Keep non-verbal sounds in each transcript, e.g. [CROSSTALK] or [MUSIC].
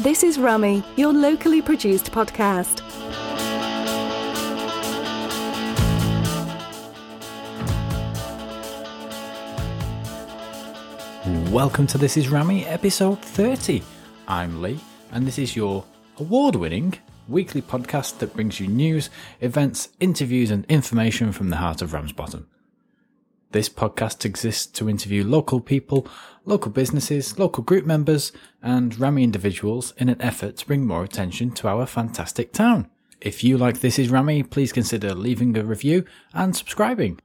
This is Rummy, your locally produced podcast. Welcome to This Is Rami, episode 30. I'm Lee, and this is your award winning weekly podcast that brings you news, events, interviews, and information from the heart of Ramsbottom. This podcast exists to interview local people, local businesses, local group members, and Rami individuals in an effort to bring more attention to our fantastic town. If you like This Is Rami, please consider leaving a review and subscribing.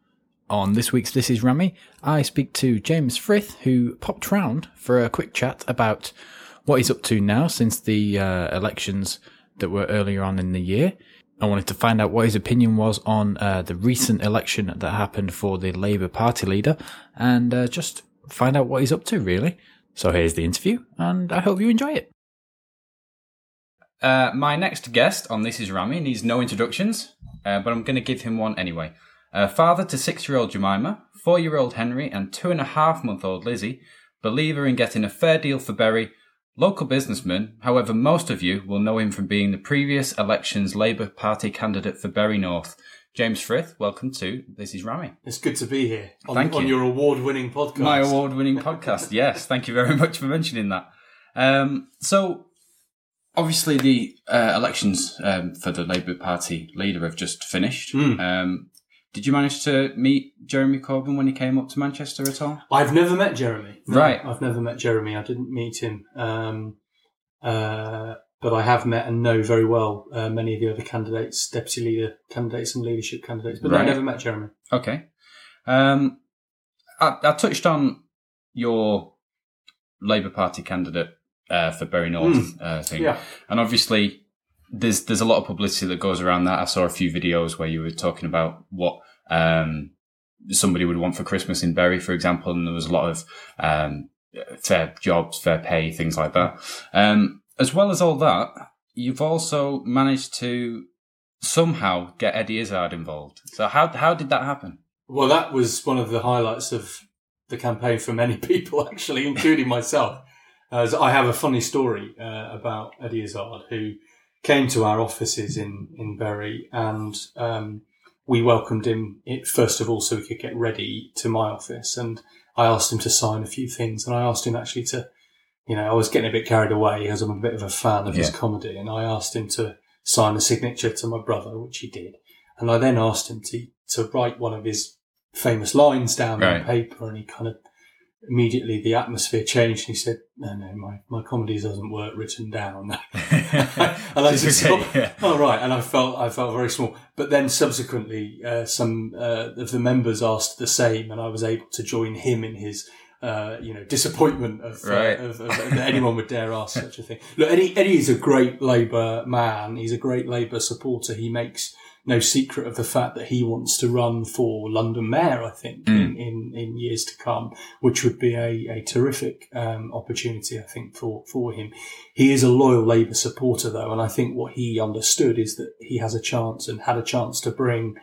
On this week's This Is Rami, I speak to James Frith, who popped round for a quick chat about what he's up to now since the uh, elections that were earlier on in the year. I wanted to find out what his opinion was on uh, the recent election that happened for the Labour Party leader and uh, just find out what he's up to, really. So here's the interview, and I hope you enjoy it. Uh, my next guest on This Is Rami needs no introductions, uh, but I'm going to give him one anyway. Uh, father to six year old Jemima, four year old Henry, and two and a half month old Lizzie, believer in getting a fair deal for Bury, local businessman, however, most of you will know him from being the previous election's Labour Party candidate for Bury North. James Frith, welcome to This Is Rami. It's good to be here on, Thank on your award-winning podcast. My award winning podcast, [LAUGHS] yes. Thank you very much for mentioning that. Um, so, obviously, the uh, elections um, for the Labour Party leader have just finished. Hmm. Um, did you manage to meet Jeremy Corbyn when he came up to Manchester at all? I've never met Jeremy. No, Right. I've never met Jeremy. I didn't meet him. Um, uh, but I have met and know very well uh, many of the other candidates, deputy leader candidates and leadership candidates. But no, I Right. never met Jeremy. Okay. Um, I, I touched on your Labour Party candidate uh, for Bury North uh, thing. Yeah. And obviously, there's there's a lot of publicity that goes around that. I saw a few videos where you were talking about what um, somebody would want for Christmas in Bury, for example, and there was a lot of um, fair jobs, fair pay, things like that. Um, as well as all that, you've also managed to somehow get Eddie Izzard involved. So how how did that happen? Well, that was one of the highlights of the campaign for many [LAUGHS] people, actually, including myself. As I have a funny story uh, about Eddie Izzard, who came to our offices in in Bury, and um, we welcomed him it, first of all so we could get ready to my office, and I asked him to sign a few things, and I asked him actually to, you know, I was getting a bit carried away because I'm a bit of a fan of his comedy, and I asked him to sign a signature to my brother, which he did, and I then asked him to to write one of his famous lines down Right. on paper, and he kind of immediately the atmosphere changed. And he said, "No, no, my my comedy doesn't work written down." [LAUGHS] and I [LAUGHS] just thought, Yeah. "Oh right," and I felt I felt very small. But then subsequently, uh, some uh, of the members asked the same, and I was able to join him in his. Uh, you know, disappointment of, uh, Right. of, of that anyone would dare ask such a thing. Look, Eddie, Eddie is a great Labour man. He's a great Labour supporter. He makes no secret of the fact that he wants to run for London Mayor, I think, in, in, in years to come, which would be a, a terrific um, opportunity, I think, for, for him. He is a loyal Labour supporter, though, and I think what he understood is that he has a chance and had a chance to bring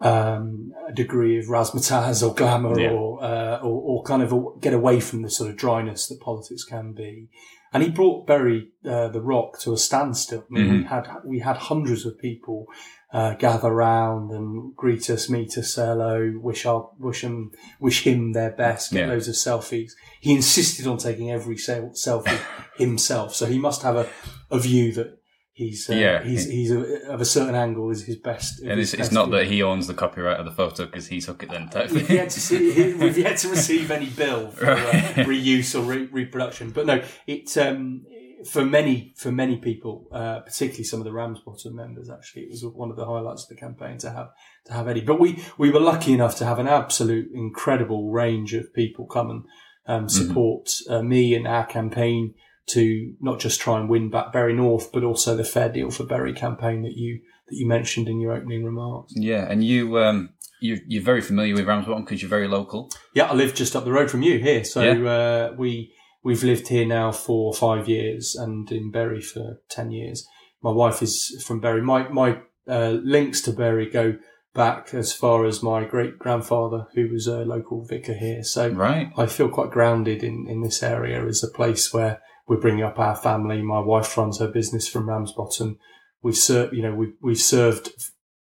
um, a degree of razzmatazz or glamour Yeah. or, uh, or, or kind of a, get away from the sort of dryness that politics can be. And he brought Bury, uh, the Rock to a standstill. I mean, we had, we had hundreds of people, uh, gather round and greet us, meet us, hello, wish our, wish him, wish him their best, get Yeah. loads of selfies. He insisted on taking every selfie [LAUGHS] himself. So he must have a, a view that he's, uh, Yeah. he's, he's a, of a certain angle is his best. And his it's, it's not that he owns the copyright of the photo because he took it then. type We've yet to see. We've yet to receive any bill [LAUGHS] for uh, reuse or re- reproduction. But no, it um, for many for many people, uh, particularly some of the Ramsbottom members. Actually, it was one of the highlights of the campaign to have to have Eddie. But we we were lucky enough to have an absolute incredible range of people come and um, support uh, me and our campaign to not just try and win back Bury North, but also the Fair Deal for Bury campaign that you that you mentioned in your opening remarks. yeah, and you um you you're very familiar with Ramsbottom because you're very local. Yeah, I live just up the road from you here. So Yeah. uh, we we've lived here now for five years and in Bury for ten years. My wife is from Bury. My my uh, links to Bury go back as far as my great grandfather, who was a local vicar here. So Right. I feel quite grounded in, in this area as a place where we're bringing up our family. My wife runs her business from Ramsbottom. We've served, you know, we've, we've served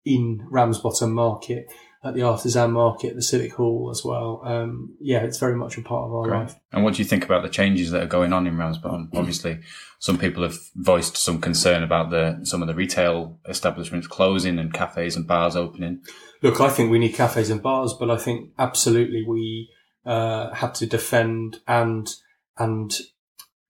in Ramsbottom Market at the artisan market, the civic hall as well. Um, yeah, it's very much a part of our Great. life. And what do you think about the changes that are going on in Ramsbottom? Obviously, some people have voiced some concern about the some of the retail establishments closing and cafes and bars opening. Look, I think we need cafes and bars, but I think absolutely we uh, have to defend and and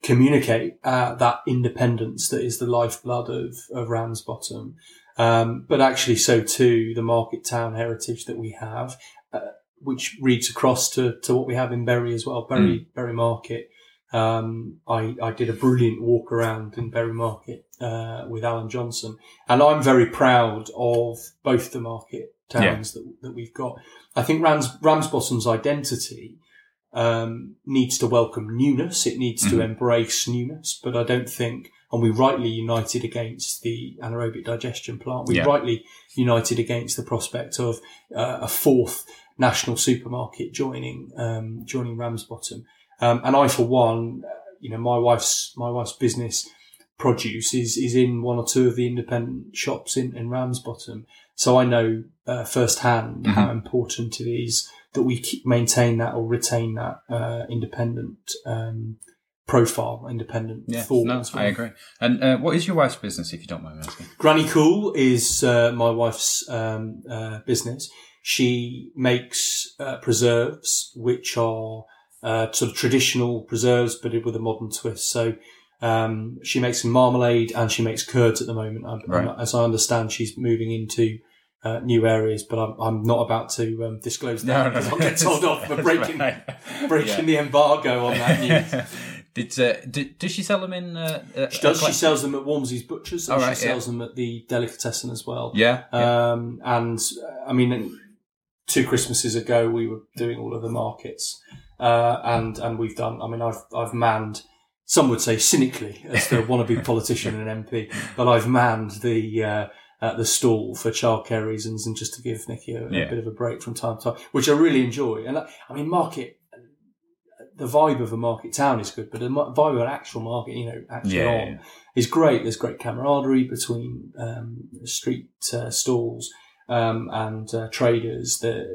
communicate uh, that independence that is the lifeblood of, of Ramsbottom. Um, but actually, so too the market town heritage that we have, uh, which reads across to, to what we have in Bury as well, Bury Bury Market. Um, I, I did a brilliant walk around in Bury Market uh, with Alan Johnson, and I'm very proud of both the market towns that, that we've got. I think Rams, Ramsbottom's identity um, needs to welcome newness. It needs to Mhm. embrace newness, but I don't think, and we rightly united against the anaerobic digestion plant. We Yeah. rightly united against the prospect of uh, a fourth national supermarket joining um, joining Ramsbottom. Um, and I, for one, uh, you know, my wife's my wife's business produce is is in one or two of the independent shops in, in Ramsbottom. So I know uh, firsthand how important it is that we keep, maintain that or retain that uh, independent um, profile, independent Yeah, thought. no, well. I agree. And uh, what is your wife's business, if you don't mind me asking? Granny Cool is uh, my wife's um, uh, business. She makes uh, preserves, which are uh, sort of traditional preserves, but with a modern twist. So um, she makes some marmalade and she makes curds at the moment. Right. As I understand, she's moving into uh, new areas, but I'm, I'm not about to um, disclose that because I'll get told [LAUGHS] off for breaking breaking the embargo on that [LAUGHS] news. Did, uh, did does she sell them in? Uh, uh, She does. She sells them at Walmsley's Butchers and Oh, right, she sells them at the Delicatessen as well. Yeah, yeah. Um, and uh, I mean, two Christmases ago, we were doing all of the markets, uh, and and we've done. I mean, I've I've manned. Some would say cynically, as the wannabe politician and MP, but I've manned the uh, uh, the stall for childcare reasons and just to give Nikki a, a bit of a break from time to time, which I really enjoy. And I, I mean, market. The vibe of a market town is good, but the vibe of an actual market, you know, actually Yeah, on, yeah. is great. There's great camaraderie between um, street uh, stalls um, and uh, traders. The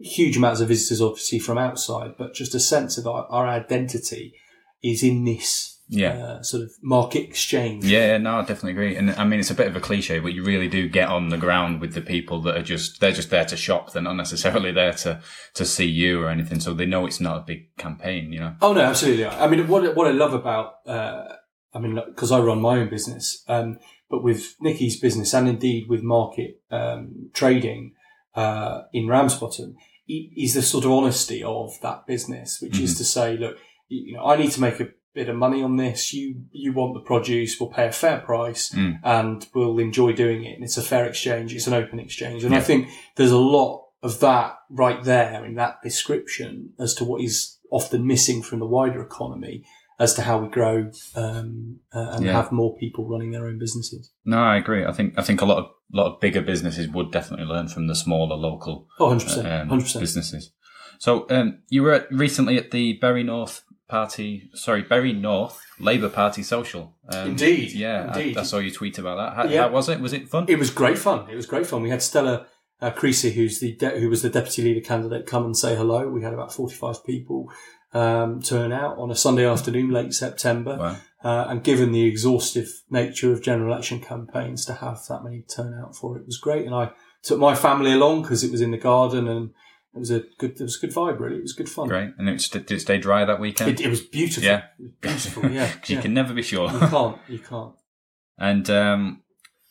huge amounts of visitors, obviously from outside, but just a sense of our, our identity is in this Yeah. uh, sort of market exchange. Yeah, yeah, no, I definitely agree. And I mean, it's a bit of a cliche, but you really do get on the ground with the people that are just, they're just there to shop. They're not necessarily there to, to see you or anything. So they know it's not a big campaign, you know? Oh no, absolutely. I mean, what what I love about, uh, I mean, because I run my own business, um, but with Nikki's business and indeed with market um, trading uh, in Ramsbottom, is the sort of honesty of that business, which is to say, look, you, you know, I need to make a bit of money on this. You you want the produce, we'll pay a fair price, Mm. and we'll enjoy doing it. And it's a fair exchange. It's an open exchange, and I think there's a lot of that right there in that description as to what is often missing from the wider economy as to how we grow um, uh, and Yeah. have more people running their own businesses. No, I agree. I think, I think a lot of, lot of bigger businesses would definitely learn from the smaller local Oh, 100%. um, 100%. businesses. So, um, you were at, recently at the Bury North Party, sorry, Bury North Labour Party social. Um, Indeed, Yeah, I- indeed. I, saw you tweet about that. How, Yeah. how was it? Was it fun? It was great fun. It was great fun. We had Stella uh, Creasy, who's the de- who was the deputy leader candidate, come and say hello. We had about forty five people um, turn out on a Sunday afternoon, late September. Wow. Uh, and given the exhaustive nature of general election campaigns, to have that many turn out for it was great. And I took my family along because it was in the garden and it was a good, it was a good vibe. Really, it was good fun. Great. And it, st- did it stay dry that weekend? It, it was beautiful. Yeah. It was beautiful. Yeah, [LAUGHS] you yeah. can never be sure. You can't. You can't. and um,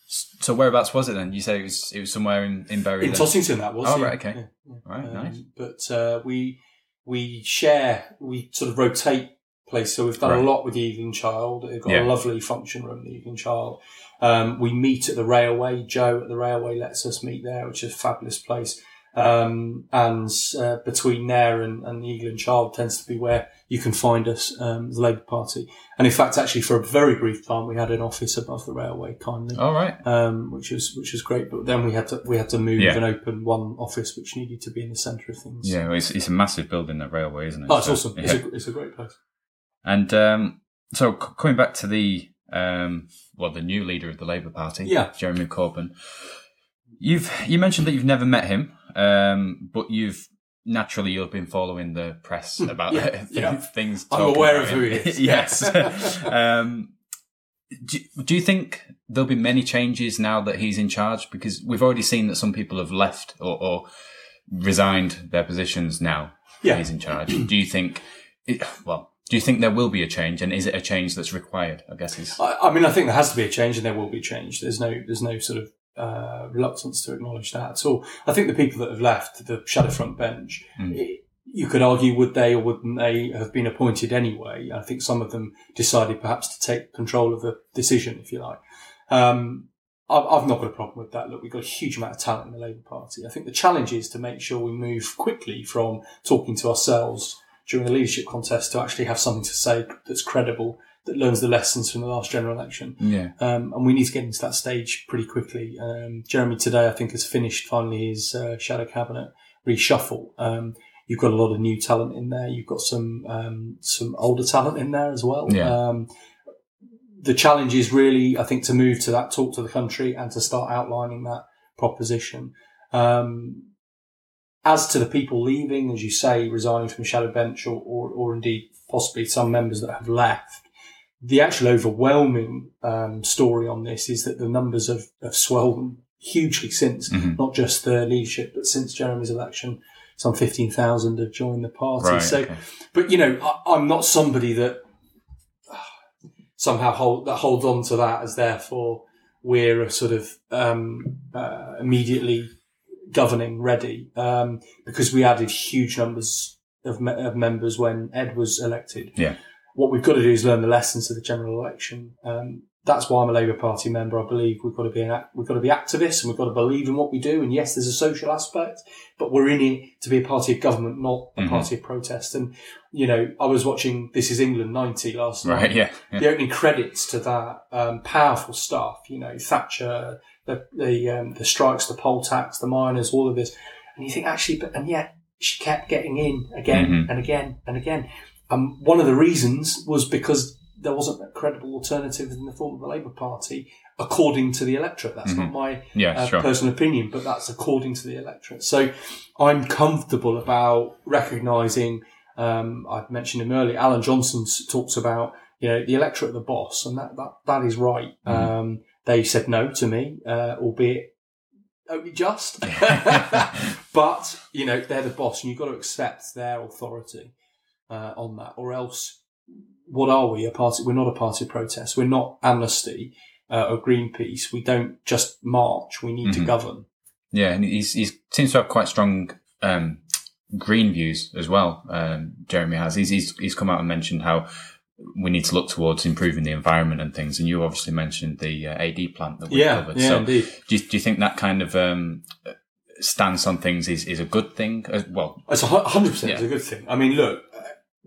so whereabouts was it then? You say it was it was somewhere in in Bury. In then? Tottington, that was. Oh, yeah. right, okay. Yeah, yeah. Right, Um, nice. But uh, we we share, we sort of rotate place. So we've done Right. a lot with the and Child. They've got a lovely function room, the and Child. Um, we meet at the railway. Joe at the railway lets us meet there, which is a fabulous place. Um, and uh, between there and, and the Eagle and Child tends to be where you can find us, um, the Labour Party. And in fact, actually, for a very brief time, we had an office above the railway, kindly All right. um, which was which was great. But then we had to we had to move Yeah. and open one office, which needed to be in the centre of things. Yeah, well, it's, it's a massive building that railway, isn't it? Oh, it's So, awesome. yeah. It's, a, it's a great place. And um, so c- coming back to the um, well, the new leader of the Labour Party, Yeah. Jeremy Corbyn. You've you mentioned that you've never met him, um, but you've naturally you've been following the press about Yeah, [LAUGHS] th- yeah. things. I'm aware of who he is. [LAUGHS] yes. [LAUGHS] um, do, do you think there'll be many changes now that he's in charge? Because we've already seen that some people have left or, or resigned their positions now. that Yeah. he's in charge. do you think? It, well, do you think there will be a change, and is it a change that's required? I guess is I, I mean, I think there has to be a change, and there will be change. There's no, there's no sort of uh, reluctance to acknowledge that at all. I think the people that have left the shadow front bench, it- you could argue would they or wouldn't they have been appointed anyway? I think some of them decided perhaps to take control of the decision, if you like. Um, I've, I've not got a problem with that. Look, we've got a huge amount of talent in the Labour Party. I think the challenge is to make sure we move quickly from talking to ourselves during the leadership contest to actually have something to say that's credible, that learns the lessons from the last general election. yeah. Um, and we need to get into that stage pretty quickly. Um, Jeremy today, I think, has finished finally his uh, shadow cabinet reshuffle. Um, you've got a lot of new talent in there. You've got some um, some older talent in there as well. Yeah. Um, the challenge is really, I think, to move to that talk to the country and to start outlining that proposition. Um, as to the people leaving, as you say, resigning from the shadow bench, or, or, or indeed possibly some members that have left, the actual overwhelming um, story on this is that the numbers have, have swelled hugely since, Mhm. not just the leadership, but since Jeremy's election, some 15,000 have joined the party. Right, so, okay. but you know, I, I'm not somebody that [SIGHS] somehow hold, that holds on to that as therefore we're a sort of um, uh, immediately governing ready um, because we added huge numbers of, me- of members when Ed was elected. Yeah. What we've got to do is learn the lessons of the general election. Um, that's why I'm a Labour Party member. I believe we've got to be an, we've got to be activists and we've got to believe in what we do. And yes, there's a social aspect, but we're in it to be a party of government, not a Mhm. party of protest. And you know, I was watching This Is England 90 last night Right. Yeah. yeah. the opening credits to that um, powerful stuff. You know, Thatcher, the the um, the strikes, the poll tax, the miners, all of this, and you think actually, but and yet she kept getting in again Mhm. and again and again. Um, one of the reasons was because there wasn't a credible alternative in the form of the Labour Party, according to the electorate. That's not my Yeah. uh, sure. personal opinion, but that's according to the electorate. So I'm comfortable about recognising. Um, I've mentioned him earlier. Alan Johnson talks about you know the electorate, the boss, and that that, that is right. Um, they said no to me, uh, albeit only just. [LAUGHS] but you know they're the boss, and you've got to accept their authority uh, on that, or else what are we? A party? We're not a party of protest. We're not Amnesty uh, or Greenpeace. We don't just march. We need to Mhm. govern. Yeah, and he's he seems to have quite strong um, green views as well. Um, Jeremy has. He's, he's he's come out and mentioned how we need to look towards improving the environment and things. And you obviously mentioned the uh, AD plant that we covered. so indeed. do you, do you think that kind of um, stance on things is, is a good thing? As, well, It's a hundred percent. Yeah. a good thing. I mean, look, uh,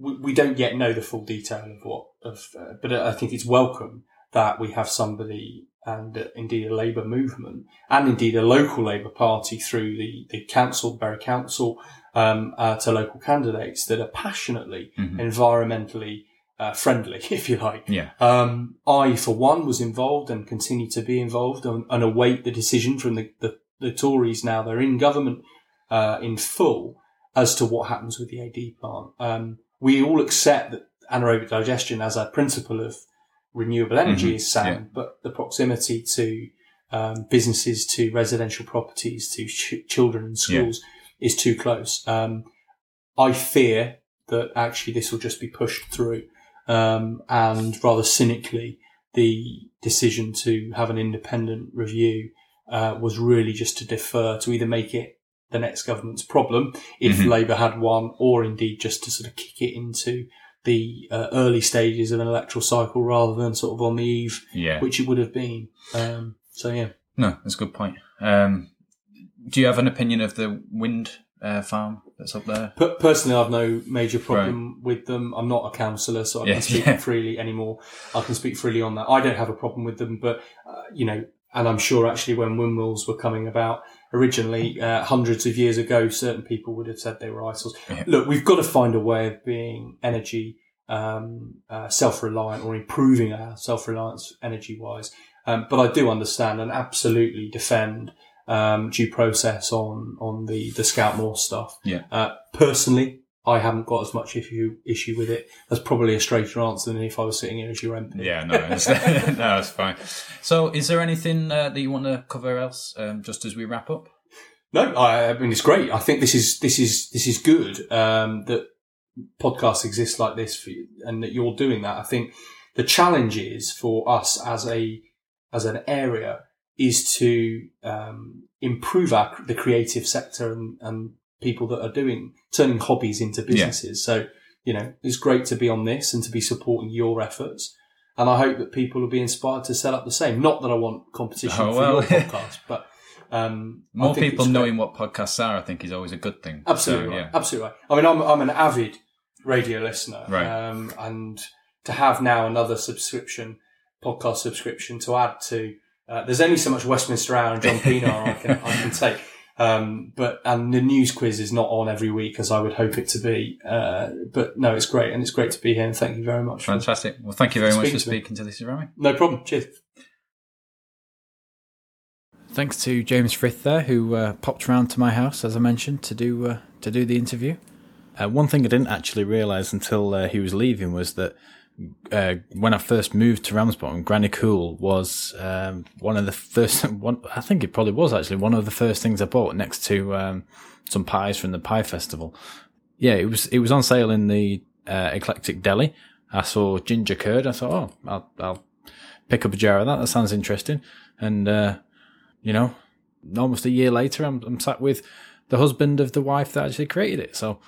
we, we don't yet know the full detail of what of, uh, but I think it's welcome that we have somebody and uh, indeed a Labour movement and indeed a local Labour Party through the the council, Bury Council, um, uh, to local candidates that are passionately Mhm. environmentally uh, friendly, [LAUGHS] if you like. yeah, Um, I, for one, was involved and continue to be involved and, and await the decision from the, the, the Tories now they're in government uh, in full as to what happens with the AD plant. Um, we all accept that anaerobic digestion as a principle of renewable energy Mhm, is sound, but the proximity to um, businesses, to residential properties, to ch- children and Yeah. schools is too close. Um, I fear that actually this will just be pushed through. Um, and rather cynically, the decision to have an independent review uh, was really just to defer to either make it the next government's problem if Mhm. Labour had one, or indeed just to sort of kick it into the uh, early stages of an electoral cycle rather than sort of on the eve, yeah. which it would have been. Um, so yeah. No, that's a good point. Um, do you have an opinion of the wind uh, farm that's up there? Per- personally, I've no major problem with them. I'm not a councillor, so I Yeah, can speak yeah. freely anymore. I can speak freely on that. I don't have a problem with them, but uh, you know, and I'm sure actually when windmills were coming about originally, uh, hundreds of years ago, certain people would have said they were eyesores. Yeah. Look, we've got to find a way of being energy um, uh, self-reliant or improving our self-reliance energy-wise. Um, but I do understand and absolutely defend um, due process on on the the Scout Moor stuff. Yeah. Uh, personally, I haven't got as much issue issue with it. That's probably a straighter answer than if I was sitting here as your MP. Yeah, no, it's, [LAUGHS] no, that's fine. So, is there anything uh, that you want to cover else, um, just as we wrap up? No, I, I mean it's great. I think this is this is this is good um, that podcasts exist like this for you, and that you're doing that. I think the challenge is for us as a as an area is to um, improve our the creative sector and, and people that are doing turning hobbies into businesses. So you know it's great to be on this and to be supporting your efforts. And I hope that people will be inspired to set up the same. Not that I want competition Oh, for well. your [LAUGHS] podcast, but um, More people knowing what podcasts are, I think, is always a good thing. Absolutely So, right. yeah. Absolutely right. I mean, I'm I'm an avid radio listener, Right. Um, and to have now another subscription, podcast subscription to add to, uh, there's only so much Westminster Hour and John Pienaar I can I can [LAUGHS] take. Um, but and the news quiz is not on every week as I would hope it to be. Uh, but no, it's great, and it's great to be here. And thank you very much. for- Fantastic. Well, thank you very much for speaking to this, Rami. No problem. Cheers. Thanks to James Frith there, who uh, popped round to my house, as I mentioned, to do uh, to do the interview. Uh, one thing I didn't actually realise until uh, he was leaving was that uh, when I first moved to Ramsbottom, Granny Cool was um, one of the first. [LAUGHS] One, I think it probably was actually one of the first things I bought next to um, some pies from the Pie Festival. Yeah, it was it was on sale in the uh, Eclectic Deli. I saw ginger curd. I thought, oh, I'll, I'll pick up a jar of that. That sounds interesting. And uh, you know, almost a year later, I'm, I'm sat with the husband of the wife that actually created it. So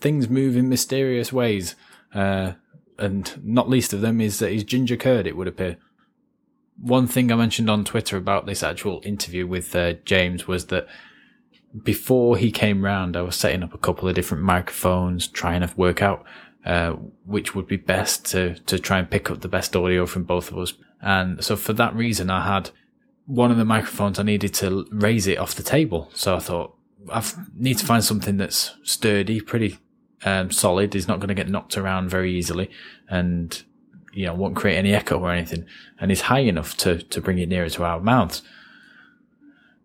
things move in mysterious ways. Uh, and not least of them is that he's ginger curd, it would appear. One thing I mentioned on Twitter about this actual interview with uh, James was that before he came round, I was setting up a couple of different microphones, trying to work out uh, which would be best to, to try and pick up the best audio from both of us. And so for that reason, I had one of the microphones I needed to raise it off the table. So I thought I need to find something that's sturdy, pretty um, solid. Is not going to get knocked around very easily, and you know won't create any echo or anything, and is high enough to to bring it nearer to our mouths.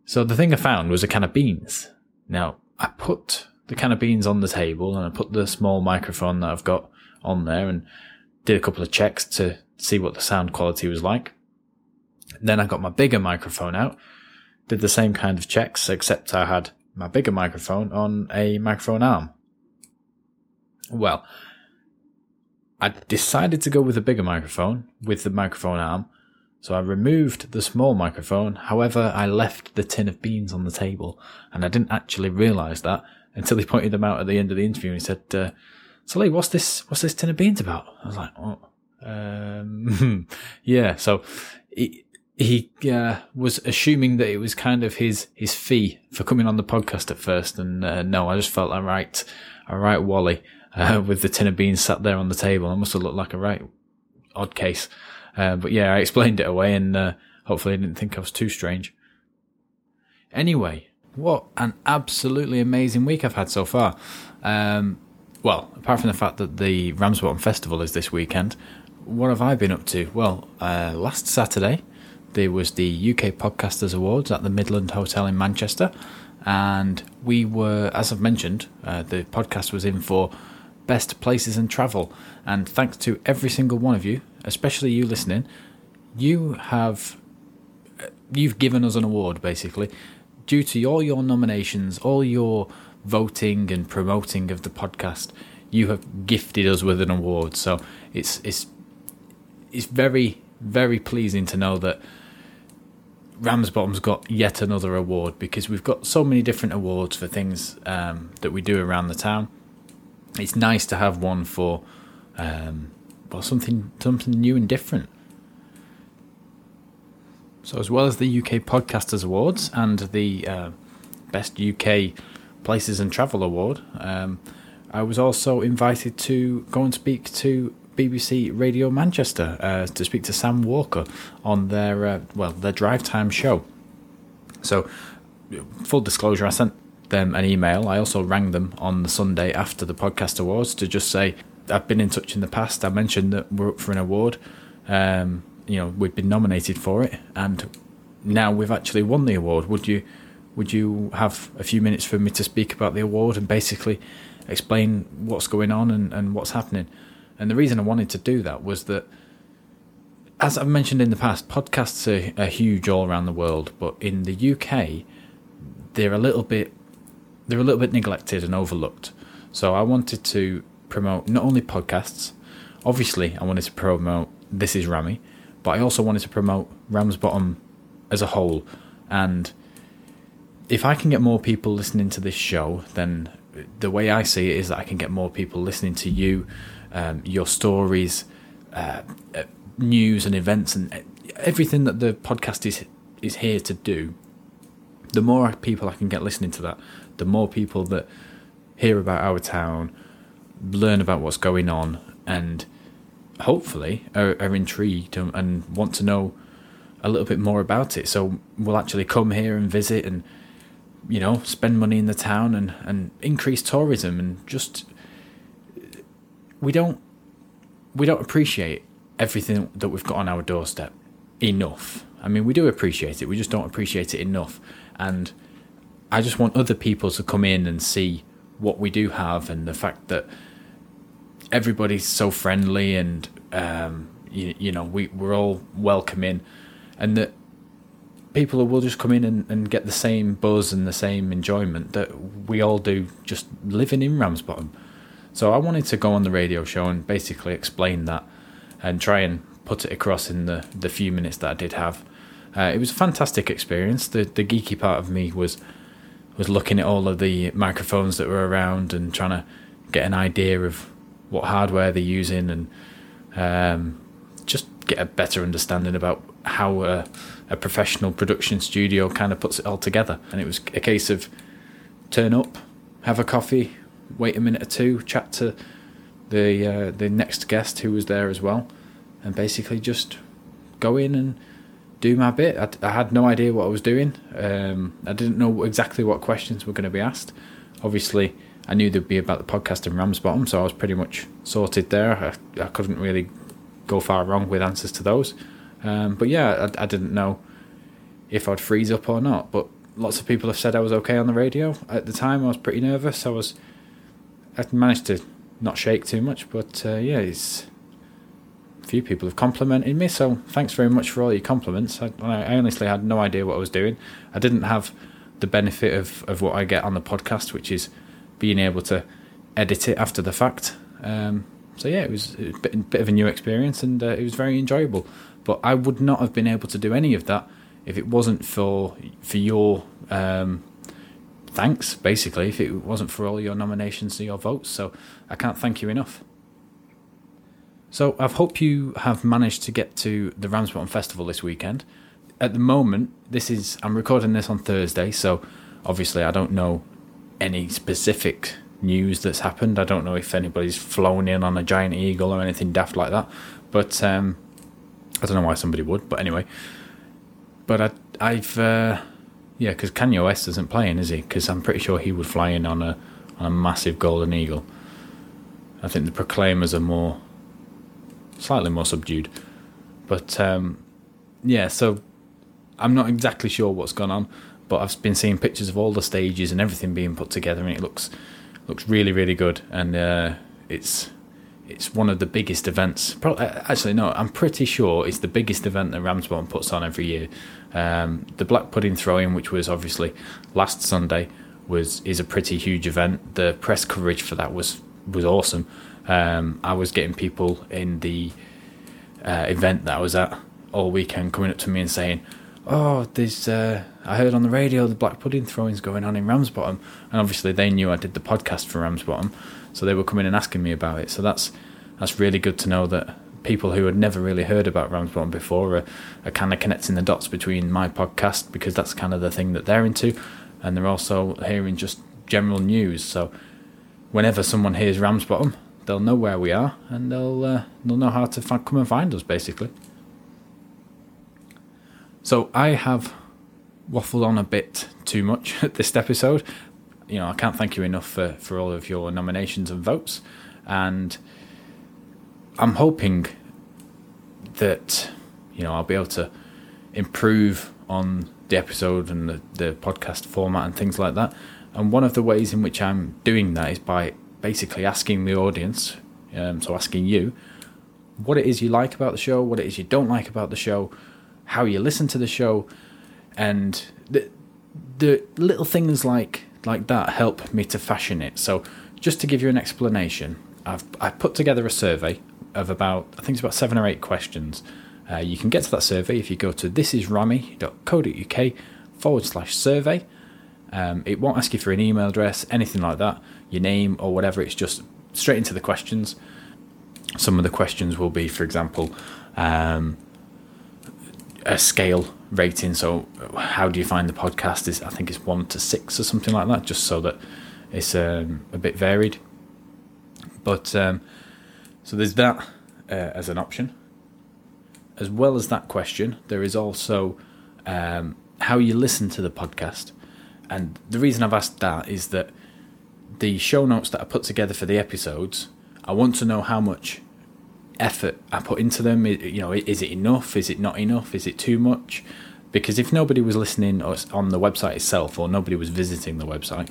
So the thing I found was a can of beans. Now I put the can of beans on the table, and I put the small microphone that I've got on there, and did a couple of checks to see what the sound quality was like. Then I got my bigger microphone out, did the same kind of checks, except I had my bigger microphone on a microphone arm. Well, I decided to go with a bigger microphone with the microphone arm, so I removed the small microphone. However, I left the tin of beans on the table, and I didn't actually realise that until he [LAUGHS] pointed them out at the end of the interview. And he said, uh, "So, Lee, what's this? What's this tin of beans about?" I was like, "Oh, um, [LAUGHS] yeah." So he, he uh, was assuming that it was kind of his his fee for coming on the podcast at first, and uh, no, I just felt a right, a right Wally uh, with the tin of beans sat there on the table. I must have looked like a right odd case, uh, but yeah, I explained it away, and uh, hopefully, I didn't think I was too strange. Anyway, what an absolutely amazing week I've had so far. Um, well, apart from the fact that the Ramsbottom Festival is this weekend, what have I been up to? Well, uh, last Saturday there was the UK Podcasters Awards at the Midland Hotel in Manchester, and we were, as I've mentioned, uh, the podcast was in for best places and travel. And thanks to every single one of you, especially you listening, you have you've given us an award basically due to all your nominations, all your voting and promoting of the podcast. You have gifted us with an award, so it's it's it's very very pleasing to know that Ramsbottom's got yet another award because we've got so many different awards for things um, that we do around the town. It's nice to have one for um, well something something new and different. So, as well as the UK Podcasters Awards and the uh, Best UK Places and Travel Award, um, I was also invited to go and speak to BBC Radio Manchester uh, to speak to Sam Walker on their uh, well their drive time show. So, full disclosure, I sent them an email. I also rang them on the Sunday after the podcast awards to just say I've been in touch in the past. I mentioned that we're up for an award. Um, you know, we've been nominated for it, and now we've actually won the award. Would you would you have a few minutes for me to speak about the award and basically explain what's going on and, and what's happening? And the reason I wanted to do that was that, as I've mentioned in the past, podcasts are, are huge all around the world, but in the UK, they're a little bit they're a little bit neglected and overlooked. So I wanted to promote not only podcasts, obviously I wanted to promote This Is Rami, but I also wanted to promote Ramsbottom as a whole and if I can get more people listening to this show, then the way I see it is that I can get more people listening to you, um, your stories, uh, uh, news and events, and everything that the podcast is is here to do. The more people I can get listening to that, the more people that hear about our town, learn about what's going on, and hopefully are, are intrigued and, and want to know a little bit more about it. So we'll actually come here and visit and you know, spend money in the town and, and increase tourism and just we don't we don't appreciate everything that we've got on our doorstep enough. I mean, we do appreciate it. We just don't appreciate it enough. And I just want other people to come in and see what we do have and the fact that everybody's so friendly and um, you, you know we we're all welcoming and that people will just come in and, and get the same buzz and the same enjoyment that we all do just living in Ramsbottom. So I wanted to go on the radio show and basically explain that and try and put it across in the, the few minutes that I did have. Uh, it was a fantastic experience. The the geeky part of me was was looking at all of the microphones that were around and trying to get an idea of what hardware they're using and um, just get a better understanding about how a, a professional production studio kind of puts it all together. And it was a case of turn up, have a coffee, wait a minute or two, chat to the uh, the next guest who was there as well, and basically just go in and do my bit. I, I had no idea what I was doing. Um, I didn't know exactly what questions were going to be asked. Obviously, I knew there'd be about the podcast in Ramsbottom, so I was pretty much sorted there. I, I couldn't really go far wrong with answers to those. Um, but yeah, I, I, didn't know if I'd freeze up or not. But lots of people have said I was okay on the radio. At the time, I was pretty nervous. I was, I managed to not shake too much. But uh, yeah, it's few people have complimented me. So thanks very much for all your compliments. I, I honestly had no idea what I was doing. I didn't have the benefit of, of what I get on the podcast, which is being able to edit it after the fact. Um, so yeah, it was a bit, bit, of a new experience, and uh, it was very enjoyable. But I would not have been able to do any of that if it wasn't for for your um, thanks, basically. If it wasn't for all your nominations and your votes, so I can't thank you enough. So I hope you have managed to get to the Ramsbottom Festival this weekend. At the moment, this is I'm recording this on Thursday, so obviously I don't know any specific news that's happened. I don't know if anybody's flown in on a giant eagle or anything daft like that. But um, I don't know why somebody would, but anyway. But I, I've uh, yeah, because Kanye West isn't playing, is he? Because I'm pretty sure he would fly in on a on a massive golden eagle. I think the Proclaimers are more slightly more subdued, but um, yeah. So I'm not exactly sure what's gone on, but I've been seeing pictures of all the stages and everything being put together, and it looks looks really really good, and uh, it's it's one of the biggest events. Uh, actually, no, I'm pretty sure it's the biggest event that Ramsbottom puts on every year. Um, the Black Pudding Throwing, which was obviously last Sunday, was is a pretty huge event. The press coverage for that was was awesome. Um, I was getting people in the uh, event that I was at all weekend coming up to me and saying, "Oh, there's uh, I heard on the radio the Black Pudding Throwing's going on in Ramsbottom," and obviously they knew I did the podcast for Ramsbottom. So they were coming and asking me about it. So that's that's really good to know that people who had never really heard about Ramsbottom before are, are kind of connecting the dots between my podcast because that's kind of the thing that they're into, and they're also hearing just general news. So whenever someone hears Ramsbottom, they'll know where we are and they'll uh, they'll know how to come and find us basically. So I have waffled on a bit too much [LAUGHS] at this episode, you know, I can't thank you enough for, for all of your nominations and votes. And I'm hoping that you know I'll be able to improve on the episode and the, the podcast format and things like that. And one of the ways in which I'm doing that is by basically asking the audience, um, so asking you, what it is you like about the show, what it is you don't like about the show, how you listen to the show, and the the little things like like that help me to fashion it. So just to give you an explanation, I've I put together a survey of about I think it's about seven or eight questions. Uh, you can get to that survey if you go to thisisrami.co.uk forward slash survey. Um, it won't ask you for an email address, anything like that, your name or whatever. It's just straight into the questions. Some of the questions will be, for example, um, a scale rating. So, how do you find the podcast? Is I think it's one to six or something like that, just so that it's um, a bit varied. But um, so there's that uh, as an option. As well as that question, there is also um, how you listen to the podcast. And the reason I've asked that is that the show notes that I put together for the episodes, I want to know how much effort I put into them. You know, is it enough? Is it not enough? Is it too much? Because if nobody was listening on the website itself or nobody was visiting the website,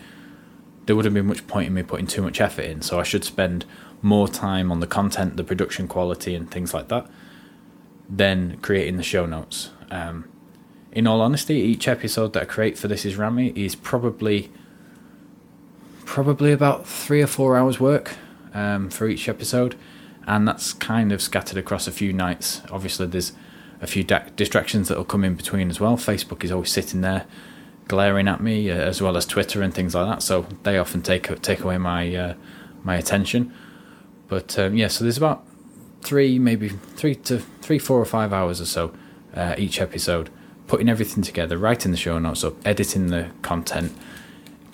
there wouldn't be much point in me putting too much effort in. So I should spend more time on the content, the production quality, and things like that than creating the show notes. Um, in all honesty, each episode that I create for This Is Rami is probably probably about three or four hours work um, for each episode, and that's kind of scattered across a few nights. Obviously, there's a few da- distractions that will come in between as well. Facebook is always sitting there glaring at me, uh, as well as Twitter and things like that. So they often take take away my uh, my attention. But um, yeah, so there's about three, maybe three to three, four or five hours or so uh, each episode, putting everything together, writing the show notes up, editing the content,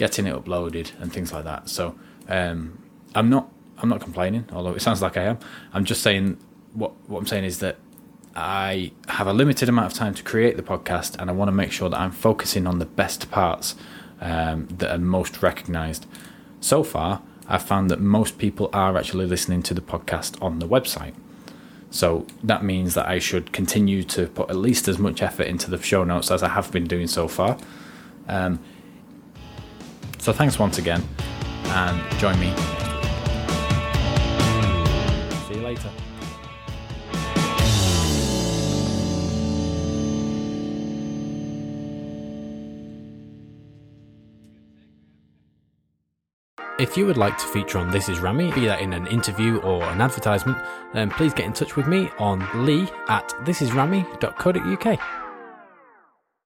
getting it uploaded, and things like that. So um, I'm not I'm not complaining, although it sounds like I am. I'm just saying what what I'm saying is that I have a limited amount of time to create the podcast, and I want to make sure that I'm focusing on the best parts um, that are most recognised. So far, I've found that most people are actually listening to the podcast on the website. So that means that I should continue to put at least as much effort into the show notes as I have been doing so far. Um, so thanks once again, and join me. See you later. If you would like to feature on This Is Rami, be that in an interview or an advertisement, then please get in touch with me on lee at thisisrami.co.uk.